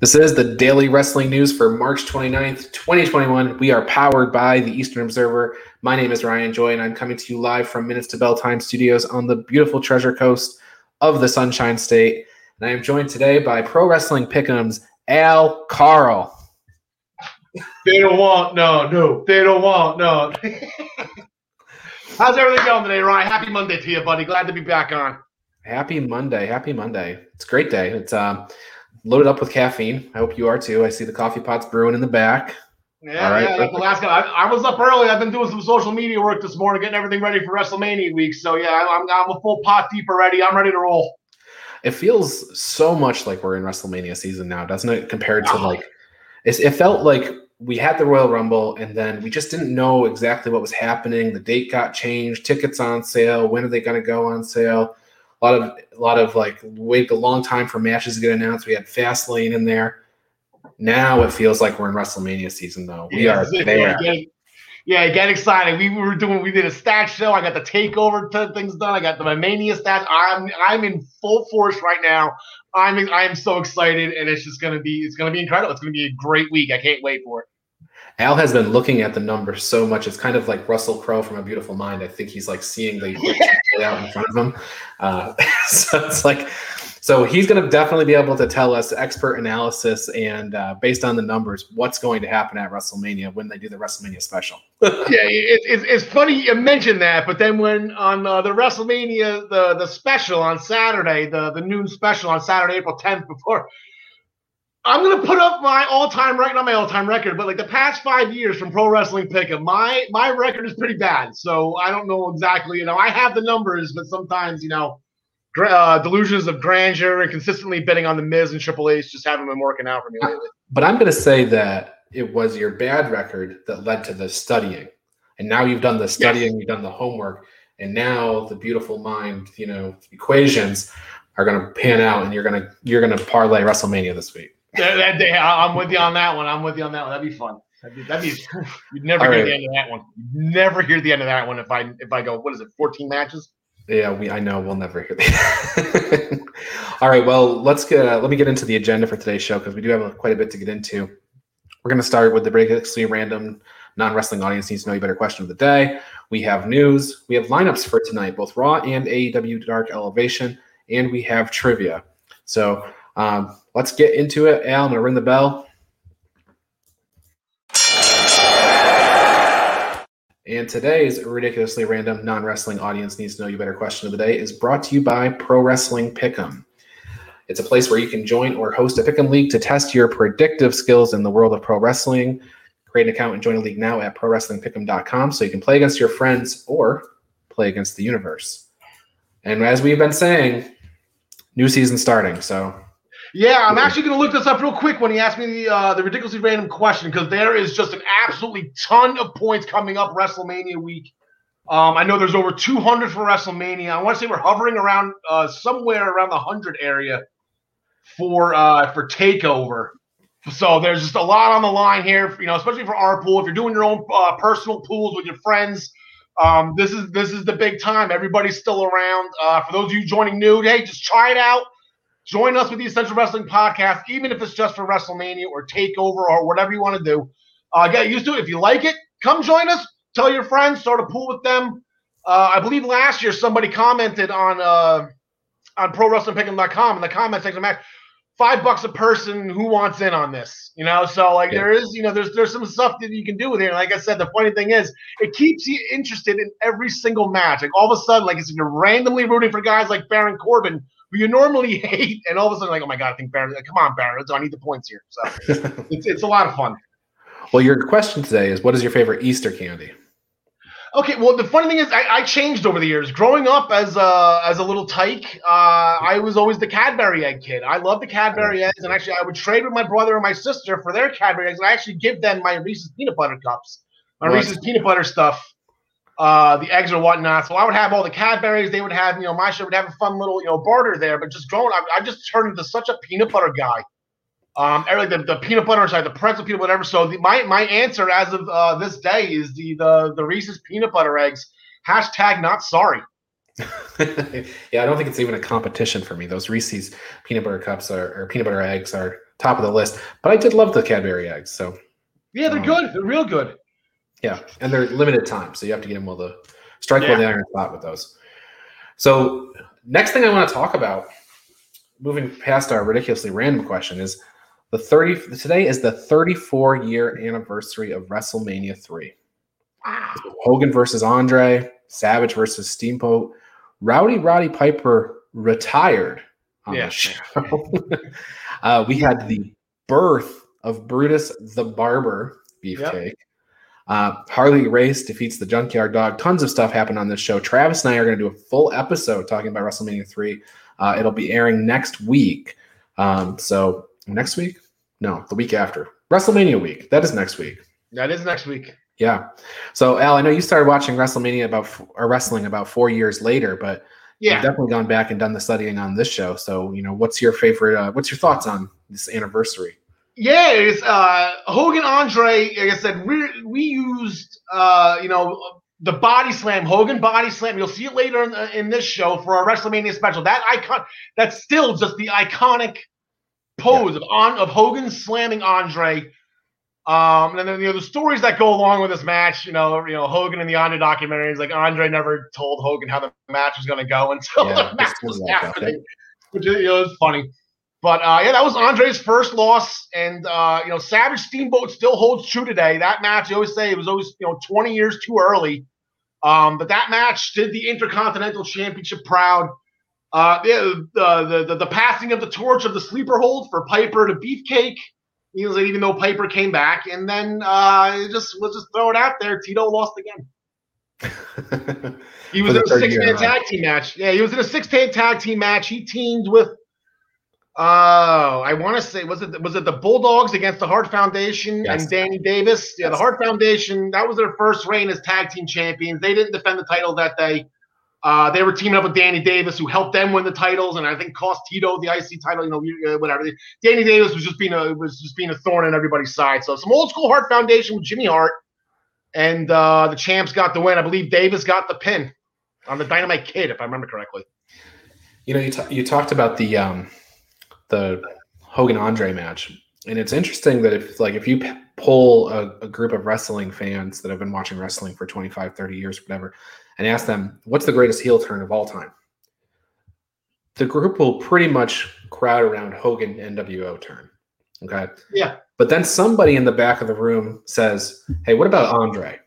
This is the daily wrestling news for March 29th, 2021. We are powered by the Eastern Observer. My name is Ryan Joy, and I'm coming to you live from Minutes to Bell Time Studios on the beautiful Treasure Coast of the Sunshine State. And I am joined today by Pro Wrestling Pick'ems Al Karl. They don't want no, no. They don't want no. How's everything going today, Ryan? Happy Monday to you, buddy. Glad to be back on. Happy Monday. Happy Monday. It's a great day. It's um loaded up with caffeine. I hope you are too. I see the coffee pots brewing in the back. Yeah, All right, yeah. The last guy. I, I, was up early. I've been doing some social media work this morning, getting everything ready for WrestleMania week. So yeah, I'm I'm a full pot deep already. I'm ready to roll. It feels so much like we're in WrestleMania season now, doesn't it? Compared to like, it felt like we had the Royal Rumble, and then we just didn't know exactly what was happening. The date got changed, tickets on sale. When are they going to go on sale? a lot of a lot of like wait a long time for matches to get announced. We had Fastlane in there. Now it feels like we're in WrestleMania season though. We yeah, are there. Getting, yeah, get excited. We were doing we did a stat show. I got the takeover things done. I got the Mania stats. I'm I'm in full force right now. I'm I'm so excited and it's just gonna be it's gonna be incredible. It's gonna be a great week. I can't wait for it. Al has been looking at the numbers so much. It's kind of like Russell Crowe from A Beautiful Mind. I think he's like seeing the play out in front of him. Uh, so it's like, so he's going to definitely be able to tell us expert analysis and uh, based on the numbers, what's going to happen at WrestleMania when they do the WrestleMania special. yeah, it, it, it's funny you mentioned that, but then when on uh, the WrestleMania the the special on Saturday, the the noon special on Saturday, April 10th, before I'm gonna put up my all-time record, not my all-time record, but like the past five years from Pro Wrestling Pick'em. My my record is pretty bad, so I don't know exactly. You know, I have the numbers, but sometimes you know, uh, delusions of grandeur and consistently betting on the Miz and Triple H just haven't been working out for me lately. But I'm gonna say that it was your bad record that led to the studying, and now you've done the studying, yes. you've done the homework, and now the beautiful mind, you know, equations are gonna pan out, and you're gonna you're gonna parlay WrestleMania this week that, that, I'm with you on that one. I'm with you on that one. That'd be fun. That'd be, that'd be you'd never All hear right. the end of that one. You'd never hear the end of that one if I if I go, what is it, 14 matches? Yeah, we I know we'll never hear that. All right, well, let's get uh, let me get into the agenda for today's show because we do have quite a bit to get into. We're going to start with the ridiculously random non-wrestling audience needs to know you better question of the day. We have news, we have lineups for tonight, both Raw and AEW Dark Elevation, and we have trivia. So um, let's get into it. Al, I'm going to ring the bell. And today's ridiculously random non wrestling audience needs to know you better question of the day is brought to you by Pro Wrestling Pick'em. It's a place where you can join or host a Pick'em league to test your predictive skills in the world of pro wrestling. Create an account and join a league now at prowrestlingpick'em.com so you can play against your friends or play against the universe. And as we've been saying, new season starting. So yeah, I'm actually going to look this up real quick when he asked me the uh, the ridiculously random question because there is just an absolutely ton of points coming up WrestleMania week. Um, I know there's over 200 for WrestleMania. I want to say we're hovering around uh, somewhere around the 100 area for uh, for Takeover. So there's just a lot on the line here, you know, especially for our pool. If you're doing your own uh, personal pools with your friends, um, this is this is the big time. Everybody's still around. Uh, for those of you joining new, hey, just try it out. Join us with the Essential Wrestling Podcast, even if it's just for WrestleMania or Takeover or whatever you want to do. Uh, get used to it. If you like it, come join us. Tell your friends. Start a pool with them. Uh, I believe last year somebody commented on uh, on ProWrestlingPick'em.com in the comment section. Five bucks a person. Who wants in on this? You know, so like yeah. there is, you know, there's there's some stuff that you can do with it. And like I said, the funny thing is, it keeps you interested in every single match. Like all of a sudden, like it's you're randomly rooting for guys like Baron Corbin who you normally hate, and all of a sudden like, oh my god, I think Baron. Like, Come on, Baron. I need the points here. So it's it's a lot of fun. Well, your question today is, what is your favorite Easter candy? Okay, well, the funny thing is, I, I, changed over the years. Growing up as a as a little tyke, uh, I was always the Cadbury egg kid. I love the Cadbury eggs, and actually, I would trade with my brother and my sister for their Cadbury eggs, and I actually give them my Reese's peanut butter cups, my what? Reese's peanut butter stuff uh, the eggs or whatnot. So I would have all the Cadburys. They would have, you know, my show would have a fun little, you know, barter there. But just growing up, I just turned into such a peanut butter guy. Um, like the, the peanut butter, sorry, the pretzel peanut butter. So the, my my answer as of uh, this day is the the the Reese's peanut butter eggs. Hashtag not sorry. yeah, I don't think it's even a competition for me. Those Reese's peanut butter cups are, or peanut butter eggs are top of the list. But I did love the Cadbury eggs. So yeah, they're um, good. They're real good. Yeah, and they're limited time, so you have to get them while the strike yeah. while the iron hot with those. So next thing I want to talk about, moving past our ridiculously random question, is the 30 today is the 34 year anniversary of WrestleMania 3. Wow. Hogan versus Andre, Savage versus Steamboat. Rowdy Roddy Piper retired on yeah. the show. uh, we had the birth of Brutus the Barber Beefcake. Yep. Uh, Harley Race defeats the Junkyard Dog. Tons of stuff happened on this show. Travis and I are going to do a full episode talking about WrestleMania 3. Uh, it'll be airing next week. Um, so next week? No, the week after. WrestleMania week. That is next week. That is next week. Yeah. So Al, I know you started watching WrestleMania about or wrestling about four years later, but yeah, you've definitely gone back and done the studying on this show. So you know, what's your favorite? Uh, what's your thoughts on this anniversary? Yeah, it's uh, Hogan Andre. Like I said, we we used uh, you know the body slam, Hogan body slam. You'll see it later in, in this show for our WrestleMania special. That icon, that's still just the iconic pose yeah. of on of Hogan slamming Andre. Um, and then you know the stories that go along with this match. You know, you know Hogan in the Andre documentary is like Andre never told Hogan how the match was going to go until yeah, the match was happening, which you know is funny. But uh, yeah, that was Andre's first loss, and uh, you know Savage Steamboat still holds true today. That match, I always say, it was always you know 20 years too early. Um, but that match did the Intercontinental Championship proud. Uh, the, the, the, the passing of the torch of the sleeper hold for Piper to Beefcake even though Piper came back, and then uh, just let's just throw it out there, Tito lost again. he was in a six-man tag team match. Yeah, he was in a six-man tag team match. He teamed with Oh, I want to say was it was it the Bulldogs against the Hart Foundation yes. and Danny Davis? Yeah, yes. the Hart Foundation. That was their first reign as tag team champions. They didn't defend the title that day. Uh, they were teaming up with Danny Davis, who helped them win the titles, and I think cost Tito the IC title. You know, uh, whatever. Danny Davis was just being a was just being a thorn in everybody's side. So some old school Hart Foundation with Jimmy Hart, and uh, the champs got the win. I believe Davis got the pin on the Dynamite Kid, if I remember correctly. You know, you, t- you talked about the um, the Hogan Andre match, and it's interesting that if like if you pull a, a, group of wrestling fans that have been watching wrestling for 25 30 years whatever and ask them what's the greatest heel turn of all time? The group will pretty much crowd around hogan nwo turn okay? Yeah. But then somebody in the back of the room says hey what about andre?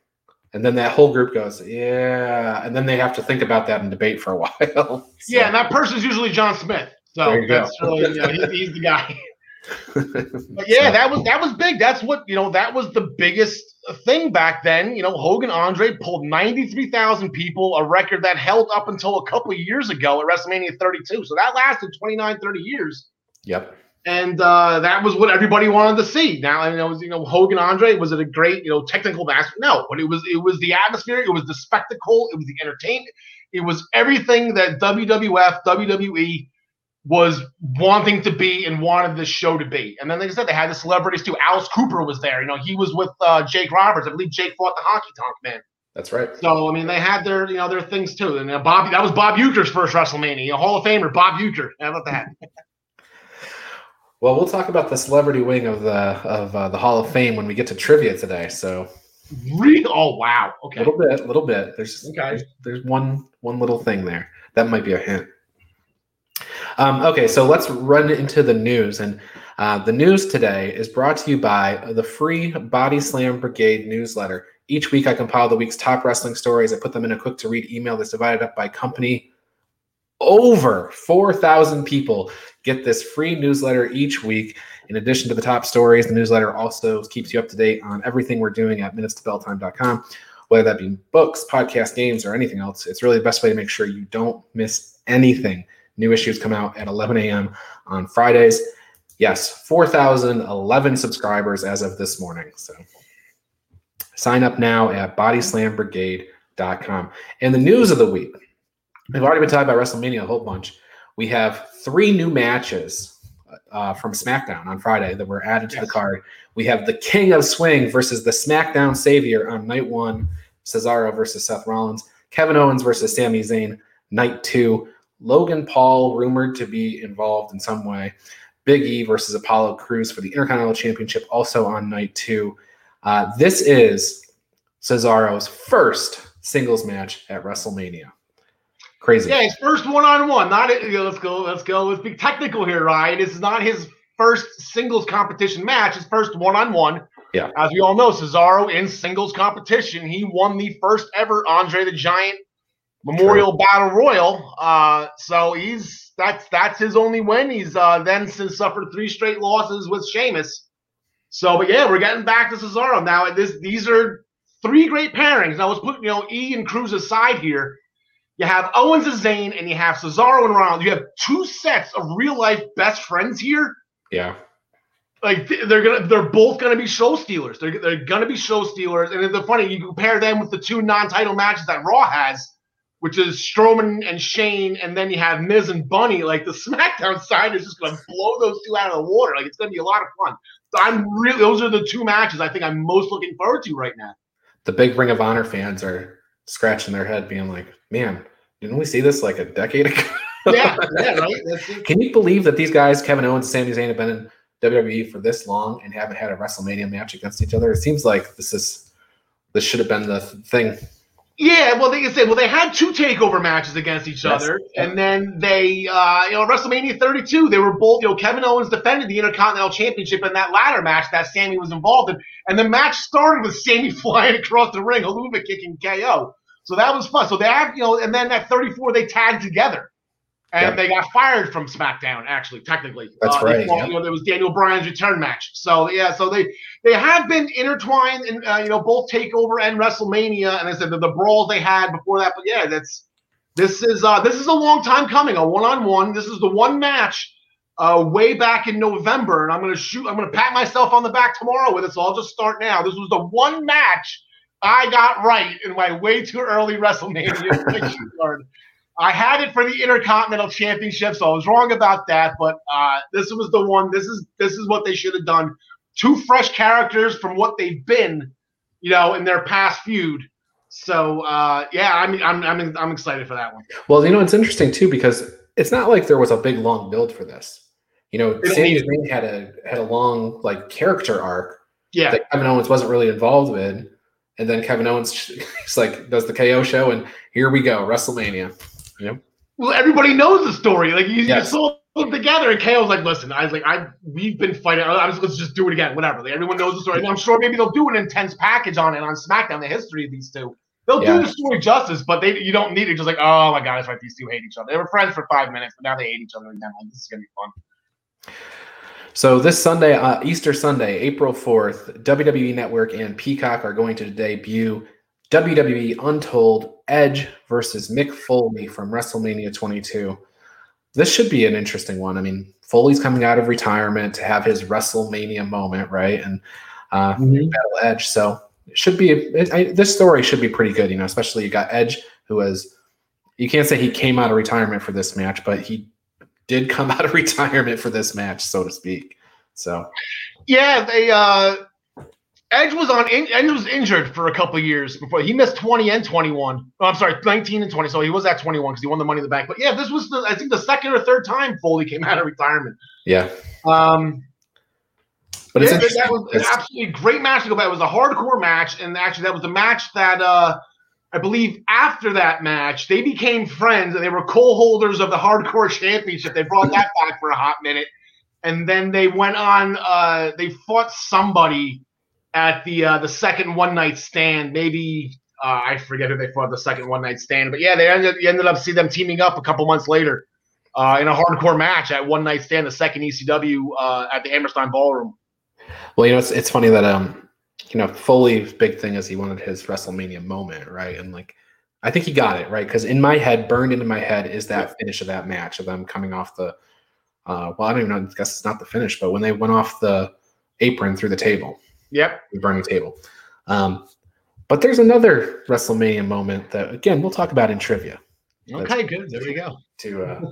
And then that whole group goes yeah and then they have to think about that and debate for a while. So. yeah and that person's usually john smith so that's go. really you know, he's, he's the guy but yeah, that was that was big. That's what you know. That was the biggest thing back then. You know, Hogan Andre pulled ninety three thousand people, a record that held up until a couple of years ago at WrestleMania thirty two. So that lasted 29, 30 years. Yep. And uh, that was what everybody wanted to see. Now, I know, it was you know, Hogan Andre was it a great, you know, technical match? No, but it was it was the atmosphere, it was the spectacle, it was the entertainment, it was everything that WWF, WWE was wanting to be and wanted this show to be. And then, like I said, they had the celebrities too. Alice Cooper was there. You know, he was with uh, Jake Roberts. I believe Jake fought the Honky Tonk Man. That's right. So I mean, they had their you know their things too. And uh, Bob that was Bob Uecker's first WrestleMania, you know, Hall of Famer Bob Uecker. How about that? well, we'll talk about the celebrity wing of the of uh, the Hall of Fame when we get to trivia today. So. Real? Oh wow. Okay. A little bit. A little bit. There's okay. There's, there's one one little thing there that might be a hint. Um, okay, so let's run into the news. And uh, the news today is brought to you by the free Body Slam Brigade newsletter. Each week, I compile the week's top wrestling stories. I put them in a quick to read email that's divided up by company. Over 4,000 people get this free newsletter each week. In addition to the top stories, the newsletter also keeps you up to date on everything we're doing at minutestobelltime.com, whether that be books, podcast, games, or anything else. It's really the best way to make sure you don't miss anything New issues come out at 11 a.m. on Fridays. Yes, 4,011 subscribers as of this morning. So sign up now at bodyslambrigade.com. And the news of the week, we've already been talking about WrestleMania a whole bunch. We have three new matches uh, from SmackDown on Friday that were added to yes. the card. We have the King of Swing versus the SmackDown Savior on night one, Cesaro versus Seth Rollins, Kevin Owens versus Sami Zayn, night two, Logan Paul rumored to be involved in some way, Big E versus Apollo Crews for the Intercontinental Championship also on night two. Uh, this is Cesaro's first singles match at WrestleMania. Crazy. Yeah, his first one-on-one. Not you know, let's go, let's go. Let's be technical here, right? This is not his first singles competition match. His first one-on-one. Yeah. As we all know, Cesaro in singles competition, he won the first ever Andre the Giant Memorial True. Battle Royal. Uh, so he's that's that's his only win. He's uh, then since suffered three straight losses with Sheamus. So, but yeah, we're getting back to Cesaro now. This these are three great pairings. Now let's put you know E and Crews aside here. You have Owens and Zayn, and you have Cesaro and Rollins. You have two sets of real life best friends here. Yeah. Like they're gonna, they're both gonna be show stealers. They're, they're gonna be show stealers. And the funny, you compare them with the two non-title matches that Raw has, which is Strowman and Shane, and then you have Miz and Bunny. Like the SmackDown side is just gonna blow those two out of the water. Like it's gonna be a lot of fun. So I'm really, those are the two matches I think I'm most looking forward to right now. The big Ring of Honor fans are scratching their head, being like, "Man, didn't we see this like a decade ago? yeah, yeah, right. Can you believe that these guys, Kevin Owens and Sami Zayn, have been in WWE for this long and haven't had a WrestleMania match against each other? It seems like this is this should have been the thing. Yeah, well, they said, well, they had two takeover matches against each yes. other, and then they, uh, you know, WrestleMania 32, they were both, you know, Kevin Owens defended the Intercontinental Championship in that ladder match that Sami was involved in, and the match started with Sami flying across the ring, Helluva kicking KO. So that was fun. So they have, you know, and then at 34 they tagged together. And they got fired from SmackDown, actually, technically. That's uh, right. You know, there was Daniel Bryan's return match. So yeah, so they they have been intertwined in uh, you know both Takeover and WrestleMania, and I said the, the brawls they had before that. But yeah, that's this is uh this is a long time coming, a one on one. This is the one match uh, way back in November, and I'm gonna shoot. I'm gonna pat myself on the back tomorrow with it. So I'll just start now. This was the one match I got right in my way too early WrestleMania card. I had it for the Intercontinental Championship, so I was wrong about that. But uh, this was the one. This is this is what they should have done. Two fresh characters from what they've been, you know, in their past feud. So uh, yeah, I mean, I'm I'm I'm excited for that one. Well, you know, it's interesting too because it's not like there was a big long build for this. You know, Sami Zayn had a had a long like character arc. Yeah, that Kevin Owens wasn't really involved with and then Kevin Owens he's like does the KO show, and here we go, WrestleMania. Yep. Well, everybody knows the story. Like you, yes. you them together, and KO's like, "Listen, I was like, I we've been fighting. I was let's just do it again, whatever." Like everyone knows the story. And I'm sure maybe they'll do an intense package on it on SmackDown, the history of these two. They'll yeah. do the story justice, but they you don't need it. Just like, oh my god, it's right. These two hate each other. They were friends for five minutes, but now they hate each other again. Like this is gonna be fun. So this Sunday, uh, Easter Sunday, April 4th, WWE Network and Peacock are going to debut WWE Untold Edge versus Mick Foley from WrestleMania 22. This should be an interesting one. I mean, Foley's coming out of retirement to have his WrestleMania moment, right? And uh, mm-hmm. battle Edge. So it should be it, I, this story should be pretty good, you know. Especially you got Edge, who was you can't say he came out of retirement for this match, but he did come out of retirement for this match, so to speak. So, yeah, they uh, Edge was on Edge was injured for a couple years before he missed 20 and 21. Oh, I'm sorry, 19 and 20. So he was at 21 because he won the Money in the Bank. But yeah, this was the I think the second or third time Foley came out of retirement. Yeah. Um. But yeah, that was an absolutely great match to go back. It was a hardcore match, and actually that was a match that uh, I believe after that match, they became friends and they were co-holders of the Hardcore Championship. They brought that back for a hot minute, and then they went on. Uh, they fought somebody at the uh, the second one night stand. Maybe uh, I forget who they fought the second one night stand, but yeah, they ended you ended up see them teaming up a couple months later uh, in a hardcore match at one night stand, the second ECW uh, at the Hammerstein Ballroom. Well, you know, it's it's funny that um you know, Foley's big thing is he wanted his WrestleMania moment, right? And like, I think he got it right because in my head, burned into my head, is that finish of that match of them coming off the. Uh, well, I don't even know. I guess it's not the finish, but when they went off the apron through the table. Yep. The burning table. Um, but there's another WrestleMania moment that, again, we'll talk about in trivia. Okay, good. There we go. To uh,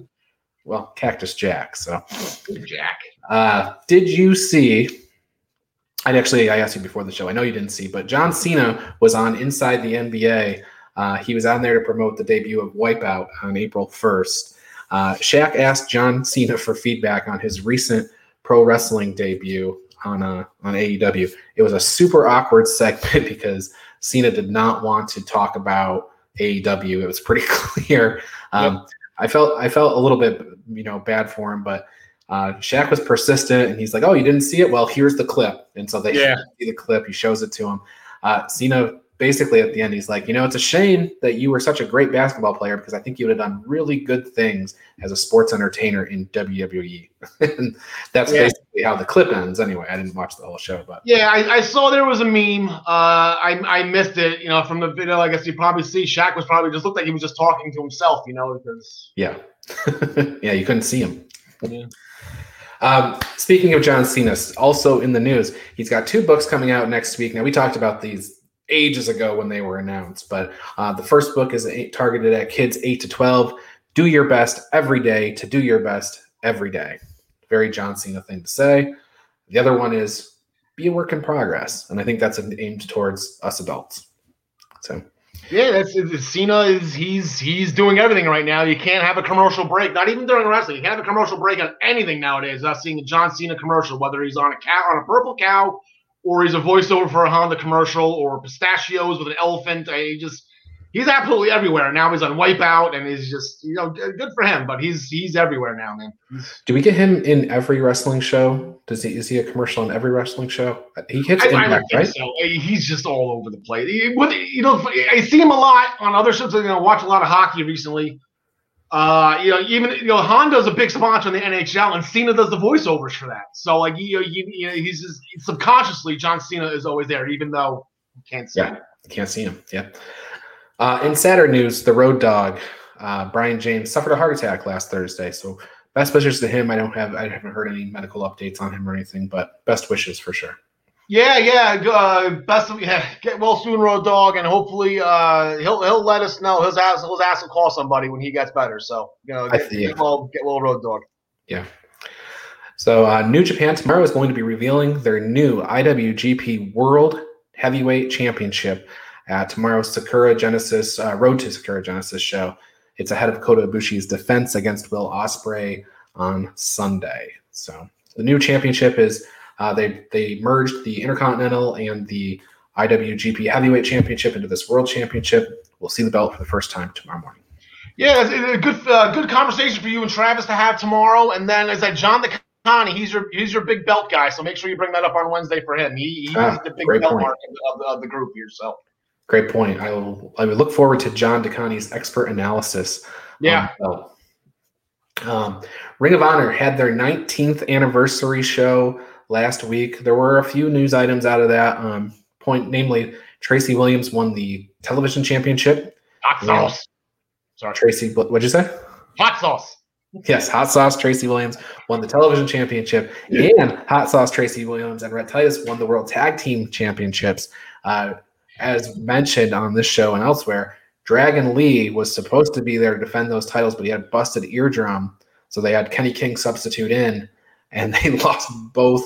well, Cactus Jack. So, Jack. Uh, did you see? I actually I asked you before the show. I know you didn't see, but John Cena was on Inside the NBA. Uh, he was on there to promote the debut of Wipeout on April 1st. Uh, Shaq asked John Cena for feedback on his recent pro wrestling debut on uh, on AEW. It was a super awkward segment because Cena did not want to talk about AEW. It was pretty clear. Um, yep. I felt I felt a little bit you know bad for him, but uh, Shaq was persistent, and he's like, "Oh, you didn't see it? Well, here's the clip." And so they yeah. see the clip. He shows it to him. Uh, Cena basically at the end, he's like, "You know, it's a shame that you were such a great basketball player because I think you would have done really good things as a sports entertainer in WWE." and that's yeah. basically how the clip ends. Anyway, I didn't watch the whole show, but yeah, I, I saw there was a meme. Uh, I I missed it. You know, from the video, I guess you probably see Shaq was probably just looked like he was just talking to himself. You know, because yeah, yeah, you couldn't see him. Yeah. Um, speaking of John Cena, also in the news, he's got two books coming out next week. Now we talked about these ages ago when they were announced, but uh, the first book is targeted at kids eight to twelve. Do your best every day to do your best every day. Very John Cena thing to say. The other one is be a work in progress, and I think that's aimed towards us adults. So yeah, that's Cena is he's he's doing everything right now. You can't have a commercial break, not even during wrestling. You can't have a commercial break on anything nowadays. I've a John Cena commercial, whether he's on a cow on a purple cow, or he's a voiceover for a Honda commercial, or pistachios with an elephant. He just he's absolutely everywhere. Now he's on Wipeout, and he's just you know good for him. But he's he's everywhere now, man. He's, Do we get him in every wrestling show? Does he is he a commercial in every wrestling show? He hits I, impact, I right? So. He's just all over the place. He, you know, I see him a lot on other shows. You know, watch a lot of hockey recently. Uh, you know, even you know, Honda's a big sponsor in the NHL, and Cena does the voiceovers for that. So, like, you know, you, you know he's just subconsciously John Cena is always there, even though you can't see yeah, him. Can't see him. Yeah. Uh, in sadder news, the road dog, uh, Brian James, suffered a heart attack last Thursday. So best wishes to him. I don't have, I haven't heard any medical updates on him or anything, but best wishes for sure. Yeah, yeah. Uh, best of yeah. Get well soon, road dog, and hopefully uh, he'll he'll let us know. He'll ask he'll to call somebody when he gets better. So you know, get, get well, get well, road dog. Yeah. So uh, New Japan tomorrow is going to be revealing their new IWGP World Heavyweight Championship at tomorrow's Sakura Genesis uh, Road to Sakura Genesis show. It's ahead of Kota Ibushi's defense against Will Ospreay on Sunday. So the new championship is uh, they they merged the Intercontinental and the IWGP Heavyweight Championship into this World Championship. We'll see the belt for the first time tomorrow morning. Yeah, a good uh, good conversation for you and Travis to have tomorrow. And then is that John DeConnie? He's your he's your big belt guy, so make sure you bring that up on Wednesday for him. He, he's ah, the big belt mark of, of, the group here. So Great point. I will. I would look forward to John DeConnie's expert analysis. Yeah. Um, Ring of Honor had their 19th anniversary show last week. There were a few news items out of that. Um, point, namely, Tracy Williams won the television championship. Hot sauce. Sorry, Tracy. What'd you say? Hot sauce. Yes, Hot Sauce Tracy Williams won the television championship, yeah. and Hot Sauce Tracy Williams and Rhett Titus won the World Tag Team Championships. Uh, as mentioned on this show and elsewhere, Dragon Lee was supposed to be there to defend those titles, but he had busted eardrum. So they had Kenny King substitute in, and they lost both.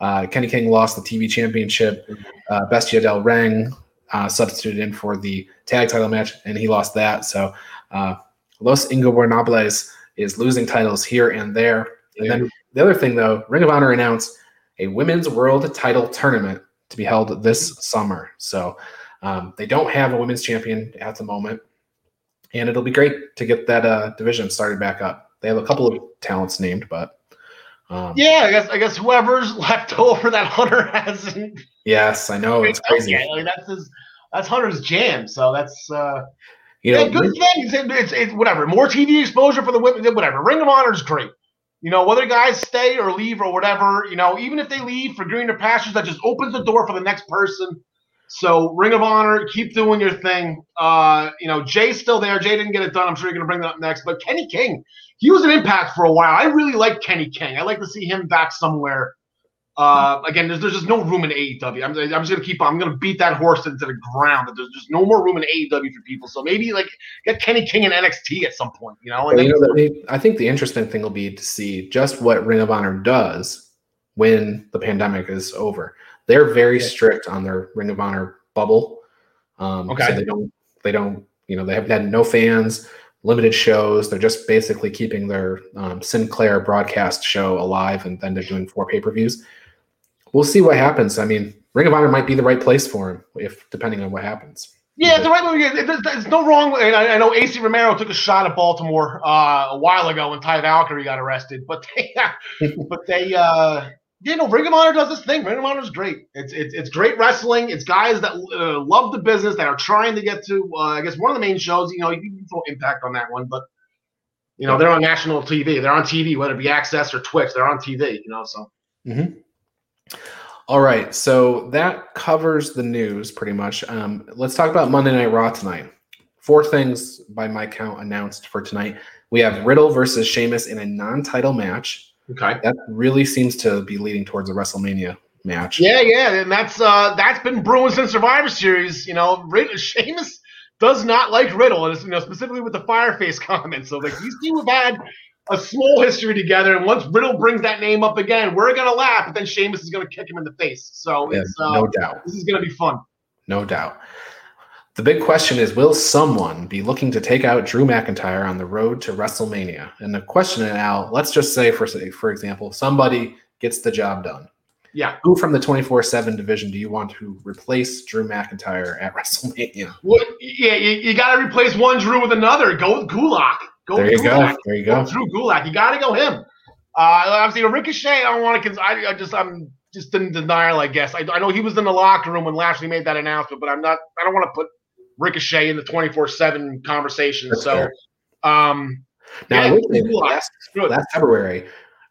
Uh, Kenny King lost the TV championship. Uh, Bestia del Ring uh, substituted in for the tag title match, and he lost that. So uh, Los Ingobernables is losing titles here and there. And then the other thing, though, Ring of Honor announced a women's world title tournament to be held this summer. So um, they don't have a women's champion at the moment, and it'll be great to get that uh, division started back up. They have a couple of talents named, but um, yeah, I guess I guess whoever's left over that Hunter hasn't. Yes, I know it's crazy. Okay. Like that's his, that's Hunter's jam. So that's uh, you know, yeah, good thing. It's, it's, it's whatever. More TV exposure for the women. Whatever. Ring of Honor is great. You know, whether guys stay or leave or whatever, you know, even if they leave for greener pastures, that just opens the door for the next person. So Ring of Honor, keep doing your thing. Uh, you know, Jay's still there. Jay didn't get it done. I'm sure you're gonna bring that up next. But Kenny King, he was an impact for a while. I really like Kenny King. I like to see him back somewhere. Uh, again, there's, there's just no room in AEW. I'm, I'm just gonna keep. I'm gonna beat that horse into the ground. That there's just no more room in AEW for people. So maybe like get Kenny King in NXT at some point. You know. You know I think the interesting thing will be to see just what Ring of Honor does when the pandemic is over. They're very strict on their Ring of Honor bubble. Um, okay. So they don't. They don't. You know, they have had no fans limited shows. They're just basically keeping their um, Sinclair broadcast show alive, and then they're doing four pay per views. We'll see what happens. I mean, Ring of Honor might be the right place for him, if depending on what happens. Yeah, the right. There's, there's no wrong. I know AC Romero took a shot at Baltimore uh, a while ago when Ty Valkyrie got arrested, but they, but they, uh, you know, Ring of Honor does this thing. Ring of Honor is great. It's it's, it's great wrestling. It's guys that uh, love the business that are trying to get to. Uh, I guess one of the main shows. You know, you can throw Impact on that one, but you know they're on national TV. They're on TV, whether it be Access or Twitch. They're on TV. You know, so. Mm-hmm. All right, so that covers the news pretty much. Um, let's talk about Monday Night Raw tonight. Four things by my count announced for tonight. We have Riddle versus Sheamus in a non-title match. Okay. That really seems to be leading towards a WrestleMania match. Yeah, yeah, and that's uh that's been brewing since Survivor Series. You know, Riddle, Sheamus does not like Riddle, and it's you know specifically with the Fireface comment. So like these two have had a small history together, and once Riddle brings that name up again, we're gonna laugh, but then Sheamus is gonna kick him in the face. So yeah, it's uh, no doubt this is gonna be fun. No doubt. The big question is Will someone be looking to take out Drew McIntyre on the road to WrestleMania? And the question now, let's just say, for, for example, somebody gets the job done. Yeah. Who from the 24 7 division do you want to replace Drew McIntyre at WrestleMania? Well, yeah, you, you got to replace one Drew with another. Go with Gulak. Go there you Gulak. go. There you go. go Drew Gulak. You got to go him. Uh, obviously, Ricochet, I don't want to. I, I just, I'm just in denial, I guess. I, I know he was in the locker room when Lashley made that announcement, but I'm not. I don't want to put Ricochet in the 24 7 conversation. That's so, um, now, yeah, last, last February,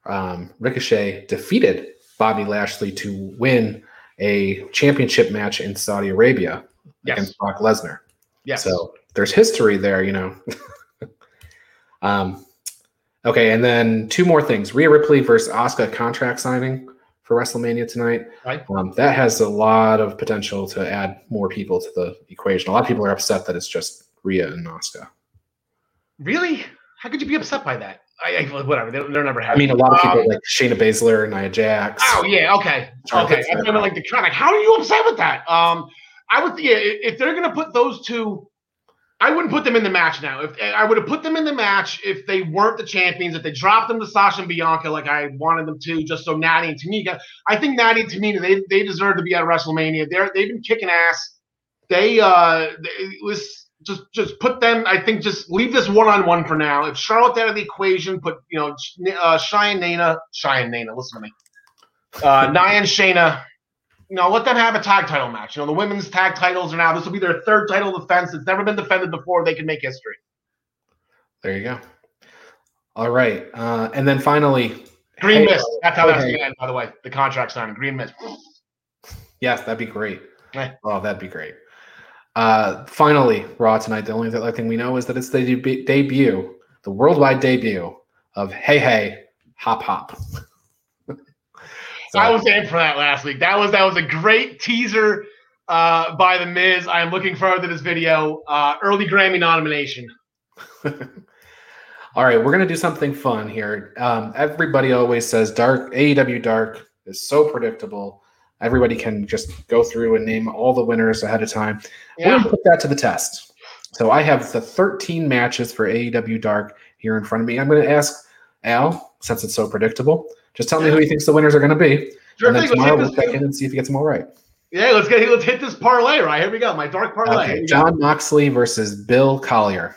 um, Ricochet defeated Bobby Lashley to win a championship match in Saudi Arabia yes. against Brock Lesnar. Yes. So there's history there, you know. um, okay, and then two more things: Rhea Ripley versus Asuka contract signing for WrestleMania tonight. Right. Um, that has a lot of potential to add more people to the equation. A lot of people are upset that it's just Rhea and Asuka. Really? How could you be upset by that? I, I whatever. They're, they're never happy. I mean, a lot of people um, like Shayna Baszler, Nia Jax. Oh yeah, okay, okay. I mean, like the like, how are you upset with that? Um, I would yeah, if they're gonna put those two I wouldn't put them in the match now. If I would have put them in the match if they weren't the champions, if they dropped them to Sasha and Bianca like I wanted them to, just so Natty and Tamina. I think Natty and Tamina they they deserve to be at WrestleMania. They're they've been kicking ass. They uh it was just just put them. I think just leave this one on one for now. If Charlotte out of the equation, put you know uh, Cheyenne Nana, Cheyenne Nana. Listen to me. Uh, Nia and Shayna you know, let them have a tag title match. You know, the women's tag titles are now, this will be their third title defense. It's never been defended before. They can make history. There you go. All right. Uh, and then finally, Green hey, Mist. That's how okay. that's going to end, by the way. The contract signing. Green Mist. Yes, that'd be great. Oh, that'd be great. Uh, finally, Raw tonight. The only other thing we know is that it's the deb- debut, the worldwide debut of Hey Hey Hop Hop. So. I was in for that last week. That was that was a great teaser uh, by the Miz. I am looking forward to this video. Uh, early Grammy nomination. All right, we're gonna do something fun here. Um, everybody always says Dark AEW Dark is so predictable. Everybody can just go through and name all the winners ahead of time. Yeah. We're gonna put that to the test. So I have the 13 matches for AEW Dark here in front of me. I'm gonna ask Al, since it's so predictable, just tell me who he thinks the winners are going to be. Sure and then thing. tomorrow we'll check in and see if he gets them all right. Yeah, let's get let's hit this parlay right. Here we go. My dark parlay. Okay, Jon Moxley versus Bill Collier.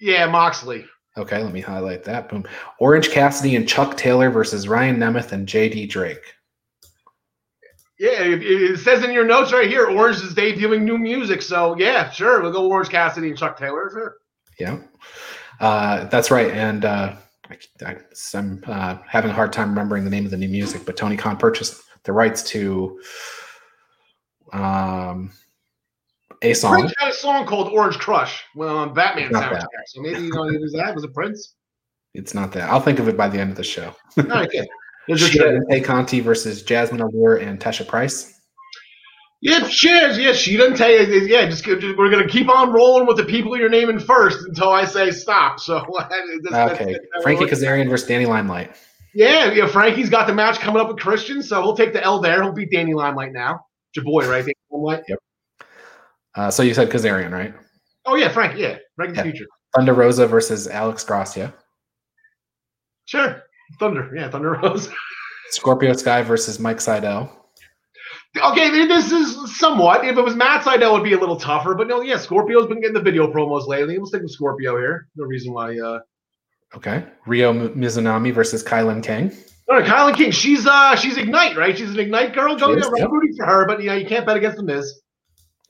Yeah, Moxley. Okay, let me highlight that. Boom. Orange Cassidy and Chuck Taylor versus Ryan Nemeth and JD Drake. Yeah, it, it says in your notes right here, Orange is debuting new music. So yeah, sure, we'll go Orange Cassidy and Chuck Taylor. Sure. Yeah, uh, that's right. And uh, I, am uh, having a hard time remembering the name of the new music, but Tony Khan purchased the rights to um, a song. Prince had a song called Orange Crush well, on Batman soundtrack. That. So maybe you know it was that. Was it Prince? It's not that. I'll think of it by the end of the show. All right, good. Conti versus Jasmine Allure and Tasha Price. Yeah, cheers. Yeah, she doesn't tell you. Yeah, just, just we're gonna keep on rolling with the people you're naming first until I say stop. So okay, Frankie Kazarian versus Danny Limelight. Yeah, yeah. Frankie's got the match coming up with Christian, so we'll take the L there. He'll beat Danny Limelight now. It's your boy, right? Danny Limelight. Yep. Uh, so you said Kazarian, right? Oh yeah, Frank. Yeah, Frankie's yeah. future. Thunder Rosa versus Alex Gracia. Sure, Thunder. Yeah, Thunder Rosa. Scorpio Sky versus Mike Sydal. Okay, this is somewhat. If it was Matt Sydal, it would be a little tougher. But no, yeah, Scorpio's been getting the video promos lately. We'll stick with Scorpio here. No reason why. Uh... Okay, Rio Mizunami versus Kilynn King. All right, Kilynn King. She's uh she's Ignite, right? She's an Ignite girl. Going is, yep. rooting for her, but you know you can't bet against the Miz.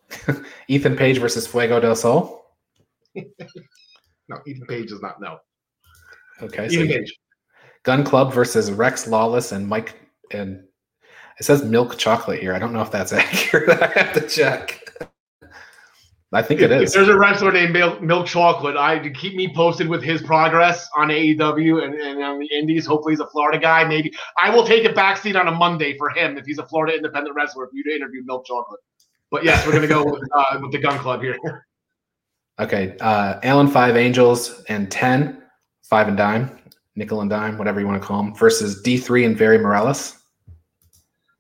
Ethan Page versus Fuego del Sol. no, Ethan Page is not no. Okay, Ethan so Page. Gun Club versus Rex Lawless and Mike and it says milk chocolate here. I don't know if that's accurate. I have to check. I think if, it is. If there's a wrestler named Milk, milk Chocolate, I to keep me posted with his progress on AEW and, and on the Indies. Hopefully, he's a Florida guy. Maybe I will take a backseat on a Monday for him if he's a Florida independent wrestler. For you to interview Milk Chocolate. But yes, we're gonna go with, uh, with the Gun Club here. Okay, uh, Alan Five Angels and ten Five and Dime, Nickel and Dime, whatever you want to call them, versus D three and Vary Morales.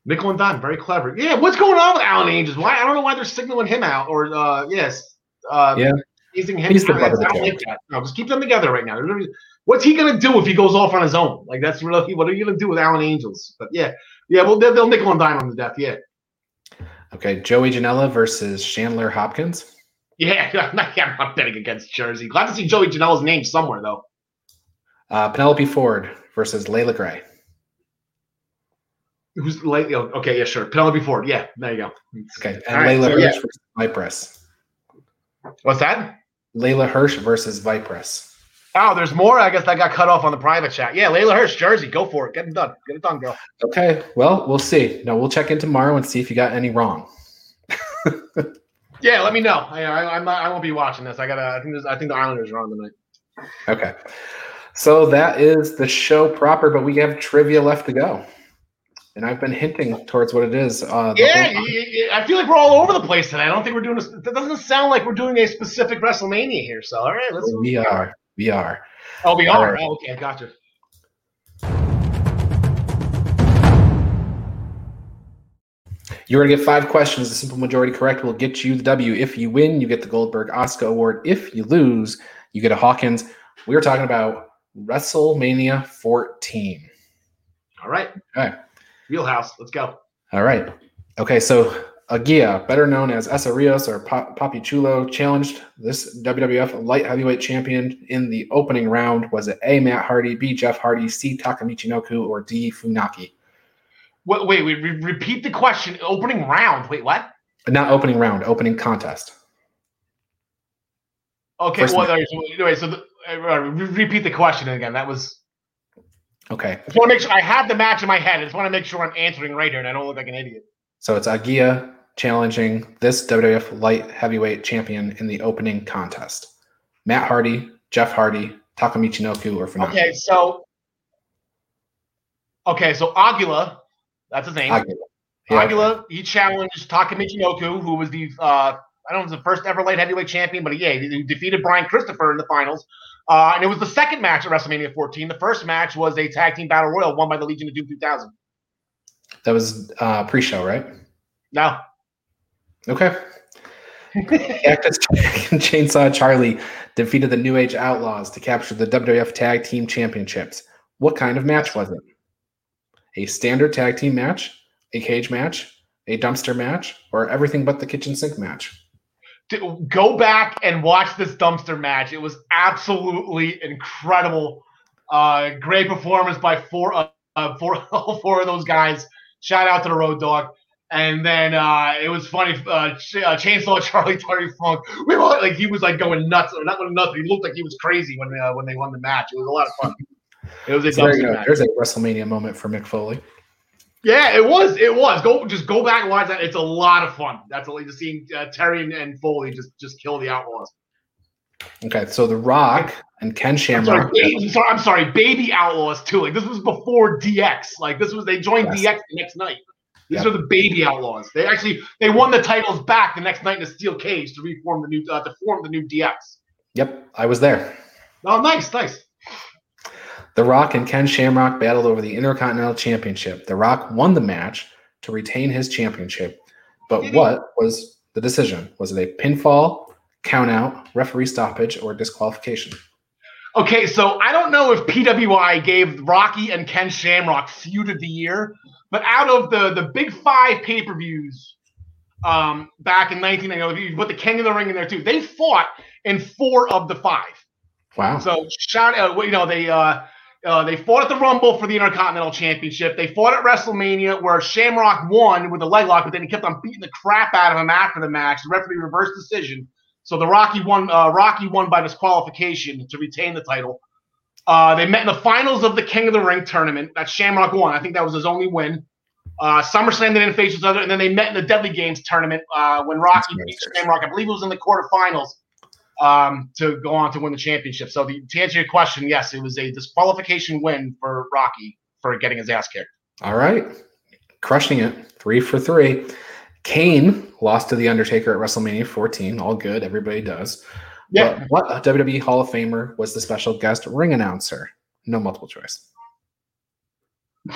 Nickel and dime, very clever. Yeah, what's going on with Alan Angels? Why I don't know why they're signaling him out or uh yes. Uh yeah. Using him. He's the don't like that. No, just keep them together right now. What's he gonna do if he goes off on his own? Like that's really what are you gonna do with Alan Angels? But yeah, yeah, well they'll, they'll nickel and dime on the death. Yeah. Okay, Joey Janela versus Chandler Hopkins. Yeah, I'm not betting against Jersey. Glad to see Joey Janela's name somewhere though. Uh, Penelope Ford versus Leila Grey who's late? Oh, okay, yeah, sure. Penelope Ford. Yeah, there you go. Okay, and All Leyla right, so, Hirsch yeah. versus Vipress. What's that? Leyla Hirsch versus Vipress. Oh, there's more. I guess that got cut off on the private chat. Yeah, Leyla Hirsch, Jersey. Go for it. Get it done. Get it done, girl. Okay. Well, we'll see. No, we'll check in tomorrow and see if you got any wrong. yeah, let me know. I, I, I'm not, I won't be watching this. I gotta. I think. I think the Islanders are on tonight. Okay. So that is the show proper, but we have trivia left to go and I've been hinting towards what it is. Uh, yeah, I feel like we're all over the place today. I don't think we're doing. A, that doesn't sound like we're doing a specific WrestleMania here. So, all right, let's. We are. We are. Oh, we are. Right. Oh, okay, gotcha. You're going to get five questions. The simple majority correct will get you the W. If you win, you get the Goldberg Oscar Award. If you lose, you get a Hawkins. We are talking about WrestleMania 14. All right. Okay. Wheelhouse. Let's go. All right. Okay, so Agia, better known as Essa Rios or Papi Chulo, challenged this WWF light heavyweight champion in the opening round. Was it A. Matt Hardy, B. Jeff Hardy, C. Taka Michinoku, or D. Funaki? Wait, wait, wait, repeat the question. Opening round. Wait, what? Not opening round, opening contest. Okay, First well, anyway, so the, uh, repeat the question again. That was Okay. I just want to make sure I have the match in my head. I just want to make sure I'm answering right here and I don't look like an idiot. So it's Agia challenging this WWF light heavyweight champion in the opening contest. Matt Hardy, Jeff Hardy, Taka Michinoku, or Funaki. Okay, so okay, so Aguila, that's his name. Aguila. Yeah, Aguila, okay. he challenged Taka Michinoku, who was the uh, I don't know, the first ever light heavyweight champion, but yeah, he defeated Brian Christopher in the finals. Uh, and it was the second match at WrestleMania 14. The first match was a tag team battle royal won by the Legion of Doom 2000. That was uh, pre-show, right? No. Okay. Cactus Chainsaw Charlie defeated the New Age Outlaws to capture the WWF Tag Team Championships. What kind of match was it? A standard tag team match, a cage match, a dumpster match, or everything but the kitchen sink match? Go back and watch this dumpster match. It was absolutely incredible. Uh, great performance by four, uh, uh four, all four of those guys. Shout out to the Road Dog. And then uh, it was funny. Uh, Ch- uh, Chainsaw Charlie Terry Funk. We were like he was like going nuts, or not going nuts. He looked like he was crazy when uh, when they won the match. It was a lot of fun. It was a so there There's a WrestleMania moment for Mick Foley. Yeah, it was. It was. Go just go back and watch that. It's a lot of fun. That's all. Just seeing uh, Terry and, Foley just just kill the Outlaws. Okay, so The Rock and Ken I'm Shamrock. sorry, baby, I'm sorry, Baby Outlaws too. Like this was before DX. Like this was they joined Yes. DX the next night. These Yep. are the Baby Outlaws. They actually they won the titles back the next night in a steel cage to reform the new uh, to form the new DX. Yep, I was there. Oh, nice, nice. The Rock and Ken Shamrock battled over the Intercontinental Championship. The Rock won the match to retain his championship. But what was the decision? Was it a pinfall, countout, referee stoppage, or disqualification? Okay, so I don't know if PWI gave Rocky and Ken Shamrock feud of the year, but out of the the big five pay per views um, back in 1990, if you put the King of the Ring in there too, they fought in four of the five. Wow. So shout out, you know, they uh, uh, they fought at the Rumble for the Intercontinental Championship. They fought at WrestleMania where Shamrock won with a leg lock, but then he kept on beating the crap out of him after the match. The referee reversed decision. So the Rocky won. Uh, Rocky won by disqualification to retain the title. Uh, they met in the finals of the King of the Ring tournament. That Shamrock won. I think that was his only win. Uh, SummerSlam they didn't face each other, and then they met in the Deadly Games tournament uh, when Rocky beat. Shamrock. I believe it was in the quarterfinals um, to go on to win the championship. So the, to answer your question, yes, it was a disqualification win for Rocky for getting his ass kicked. All right. Crushing it. Three for three. Kane lost to The Undertaker at WrestleMania 14. All good. Everybody does. Yeah. But what WWE Hall of Famer was the special guest ring announcer? No multiple choice.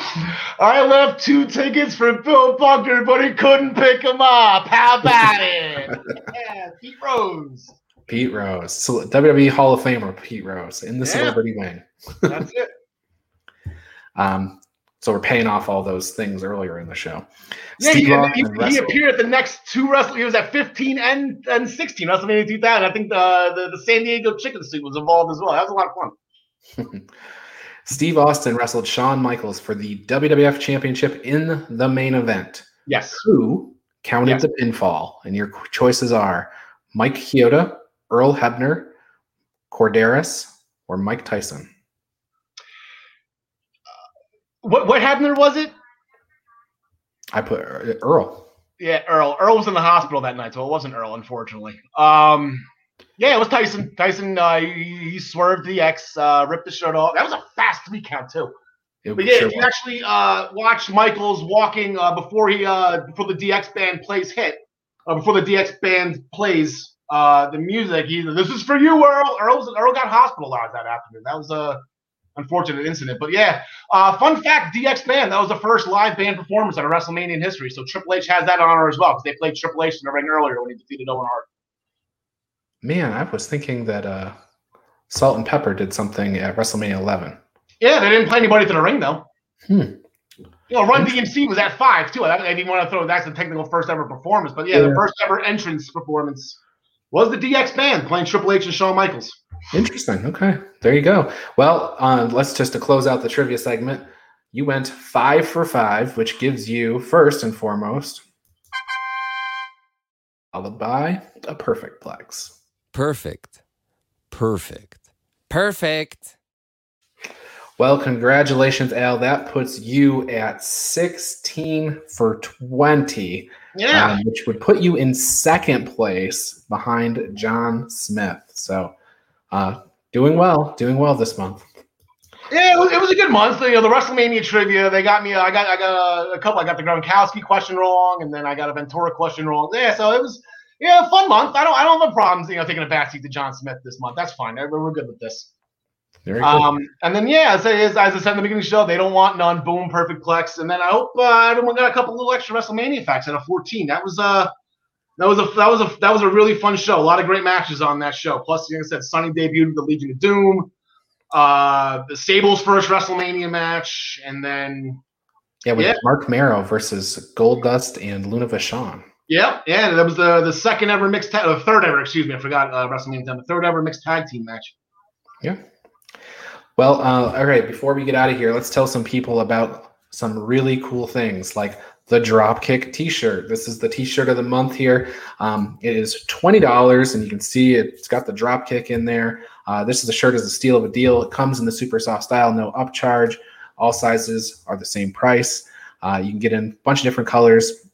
I left two tickets for Bill Buckner, but he couldn't pick them up. How about it? yeah, Pete Rose. Pete Rose. So WWE Hall of Famer Pete Rose in the Yeah. celebrity wing. That's it. Um, so we're paying off all those things earlier in the show. Yeah, Steve he, he, he appeared at the next two wrestle. He was at 15 and, and 16 WrestleMania 2000. I think the, the the San Diego Chicken Suit was involved as well. That was a lot of fun. Steve Austin wrestled Shawn Michaels for the WWF Championship in the main event. Yes. Who counted Yes. the pinfall? And your choices are Mike Chioda, Earl Hebner, Korderas, or Mike Tyson. What what Hebner was it? I put uh, Earl. Yeah, Earl. Earl was in the hospital that night, so it wasn't Earl, unfortunately. Um, yeah, it was Tyson. Tyson, uh, he, he swerved the X, uh, ripped the shirt off. That was a fast three count too. It But yeah, sure if you was. actually uh, watch Michaels walking uh, before he uh, before the DX band plays hit, uh, before the DX band plays uh, the music, he this is for you, Earl. Earl, Earl got hospitalized that afternoon. That was a unfortunate incident. But yeah, uh, fun fact: DX band that was the first live band performance at a WrestleMania in history. So Triple H has that honor as well because they played Triple H in the ring earlier when he defeated Owen Hart. Man, I was thinking that uh, Salt-N-Pepa did something at WrestleMania 11. Yeah, they didn't play anybody to the ring though. Hmm. You know, Run DMC was at five too. I, I didn't want to throw that's the technical first ever performance, but yeah, the first ever entrance performance was the DX band playing Triple H and Shawn Michaels. Interesting. Okay. There you go. Well, uh, let's just to close out the trivia segment. You went five for five, which gives you first and foremost, followed by a perfect plex. Perfect. Perfect. Perfect. Well, congratulations, Al. That puts you at 16 for 20, Yeah, um, which would put you in second place behind John Smith. So, uh, doing well, doing well this month. yeah, it was, it was a good month. You know, the WrestleMania trivia they got me. I got I got a, a couple. I got the Gronkowski question wrong, and then I got a Ventura question wrong. Yeah, so it was yeah, a fun month. I don't I don't have problems. You know, taking a backseat to John Smith this month. That's fine. We're good with this. Very. Um, and then yeah, as I, as I said in the beginning of the show, they don't want none. Boom, perfect plex. And then I hope uh, everyone got a couple little extra WrestleMania facts at a 14. That was uh that was a that was a that was a really fun show. A lot of great matches on that show. Plus, like I said, Sunny debuted with the Legion of Doom. Uh, the Sable's first WrestleMania match, and then yeah, with yeah. Marc Mero versus Goldust and Luna Vachon. yeah, yeah, that was the the second ever mixed tag, uh, third ever, excuse me, I forgot uh, WrestleMania time, the third ever mixed tag team match. Yeah. Well, uh, all right. Before we get out of here, let's tell some people about some really cool things like the Dropkick T-shirt. This is the T-shirt of the month here. Um, it is twenty dollars, and you can see it, it's got the Dropkick in there. Uh, this is the shirt is a steal of a deal. It comes in the super soft style, no upcharge. All sizes are the same price. Uh, you can get in a bunch of different colors.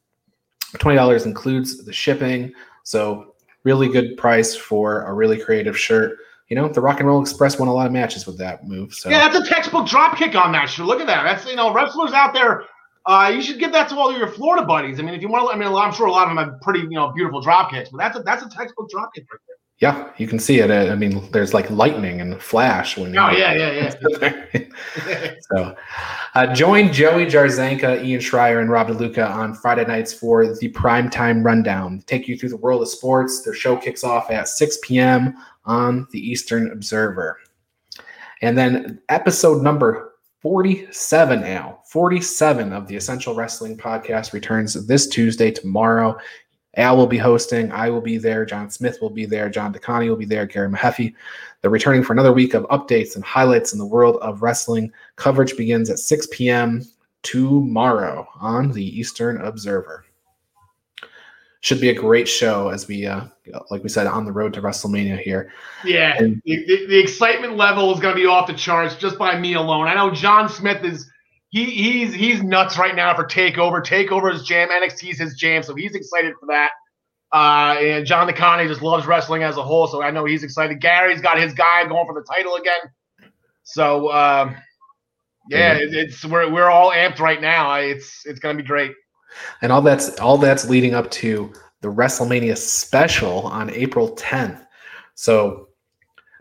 Twenty dollars includes the shipping. So really good price for a really creative shirt. You know, the Rock and Roll Express won a lot of matches with that move. So Yeah, that's a textbook drop kick on that shirt. Look at that. That's you know, wrestlers out there. Uh, you should give that to all your Florida buddies. I mean, if you want to, I mean, I'm sure a lot of them have pretty, you know, beautiful drop kicks, but that's a that's a textbook drop kick right there. Yeah, you can see it. Uh, I mean, there's like lightning and flash when. Oh yeah, yeah, yeah. so, uh, join Joey Jarzanka, Ian Schreier, and Rob DeLuca on Friday nights for the primetime rundown. Take you through the world of sports. Their show kicks off at 6 p.m. on the Eastern Observer. And then episode number 47, now 47 of the Essential Wrestling Podcast returns this Tuesday, tomorrow. Al will be hosting. I will be there. John Smith will be there. John DeConi will be there. Gary Mahaffey. They're returning for another week of updates and highlights in the world of wrestling. Coverage begins at 6 p.m. tomorrow on the Eastern Observer. Should be a great show as we, uh, like we said, on the road to WrestleMania here. Yeah, And- the, the, the excitement level is going to be off the charts just by me alone. I know John Smith is he he's he's nuts right now for Takeover. Takeover is jam. NXT is his jam, so he's excited for that. Uh, and John DeConnie just loves wrestling as a whole, so I know he's excited. Gary's got his guy going for the title again. So um, yeah, it, it's we're we're all amped right now. It's it's going to be great. and all that's all that's leading up to the WrestleMania special on April 10th. So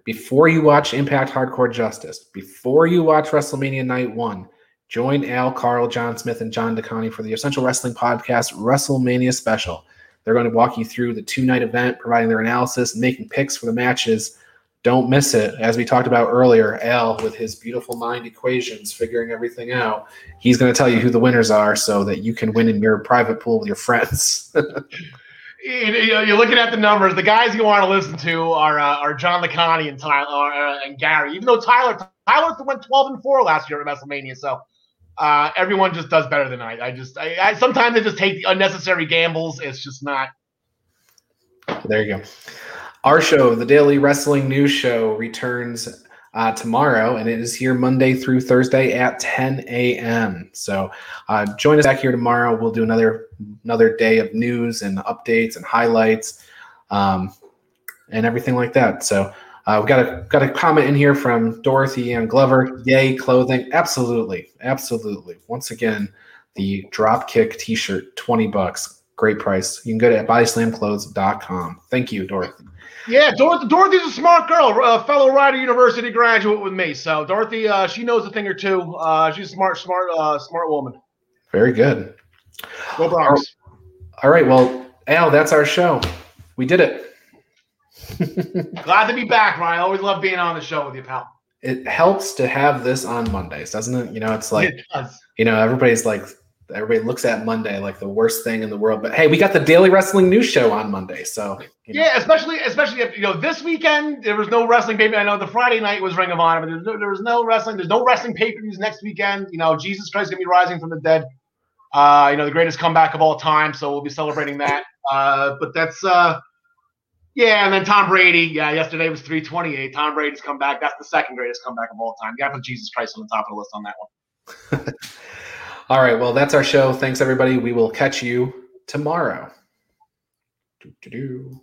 before you watch Impact Hardcore Justice, before you watch WrestleMania Night One, join Al, Karl, John Smith, and John DeConi for the Essential Wrestling Podcast WrestleMania special. They're going to walk you through the two night event, providing their analysis, and making picks for the matches. Don't miss it. As we talked about earlier, Al, with his beautiful mind equations, figuring everything out, he's going to tell you who the winners are so that you can win in your private pool with your friends. you're looking at the numbers. The guys you want to listen to are uh, are John LeConnie and Tyler uh, and Gary. Even though Tyler Tyler went 12 and four last year at WrestleMania, so uh, everyone just does better than I. I just I, I sometimes I just take the unnecessary gambles. It's just not. there you go. Our show, the Daily Wrestling News Show, returns uh, tomorrow, and it is here Monday through Thursday at 10 a.m. So uh, join us back here tomorrow. We'll do another another day of news and updates and highlights um, and everything like that. So uh, we got a got a comment in here from Dorothy and Glover. Yay, clothing! Absolutely, absolutely. Once again, the Dropkick T-shirt, twenty bucks. Great price. You can go to bodyslamclothes.com. Thank you, Dorothy. Yeah, Dorothy, Dorothy's a smart girl, a fellow Rider University graduate with me. So Dorothy, uh, she knows a thing or two. Uh, she's a smart, smart, uh, smart woman. Very good. Go Broncs. All right. Well, Al, that's our show. We did it. Glad to be back, Ryan. I always love being on the show with you, pal. It helps to have this on Mondays, doesn't it? You know, it's like, it does. you know, everybody's like, everybody looks at Monday like the worst thing in the world. But hey, we got the Daily Wrestling News Show on Monday. So, you know, Yeah, especially especially if you know this weekend there was no wrestling pay. I know the Friday night was Ring of Honor, but there's no, there was no wrestling. There's no wrestling pay per views next weekend. You know, Jesus Christ gonna be rising from the dead. Uh, you know, the greatest comeback of all time. So we'll be celebrating that. Uh, but that's uh, yeah, and then Tom Brady. Yeah, yesterday was 328. Tom Brady's come back. That's the second greatest comeback of all time. You got to put Jesus Christ on the top of the list on that one. all right. Well, that's our show. Thanks, everybody. We will catch you tomorrow. Doo-doo-doo.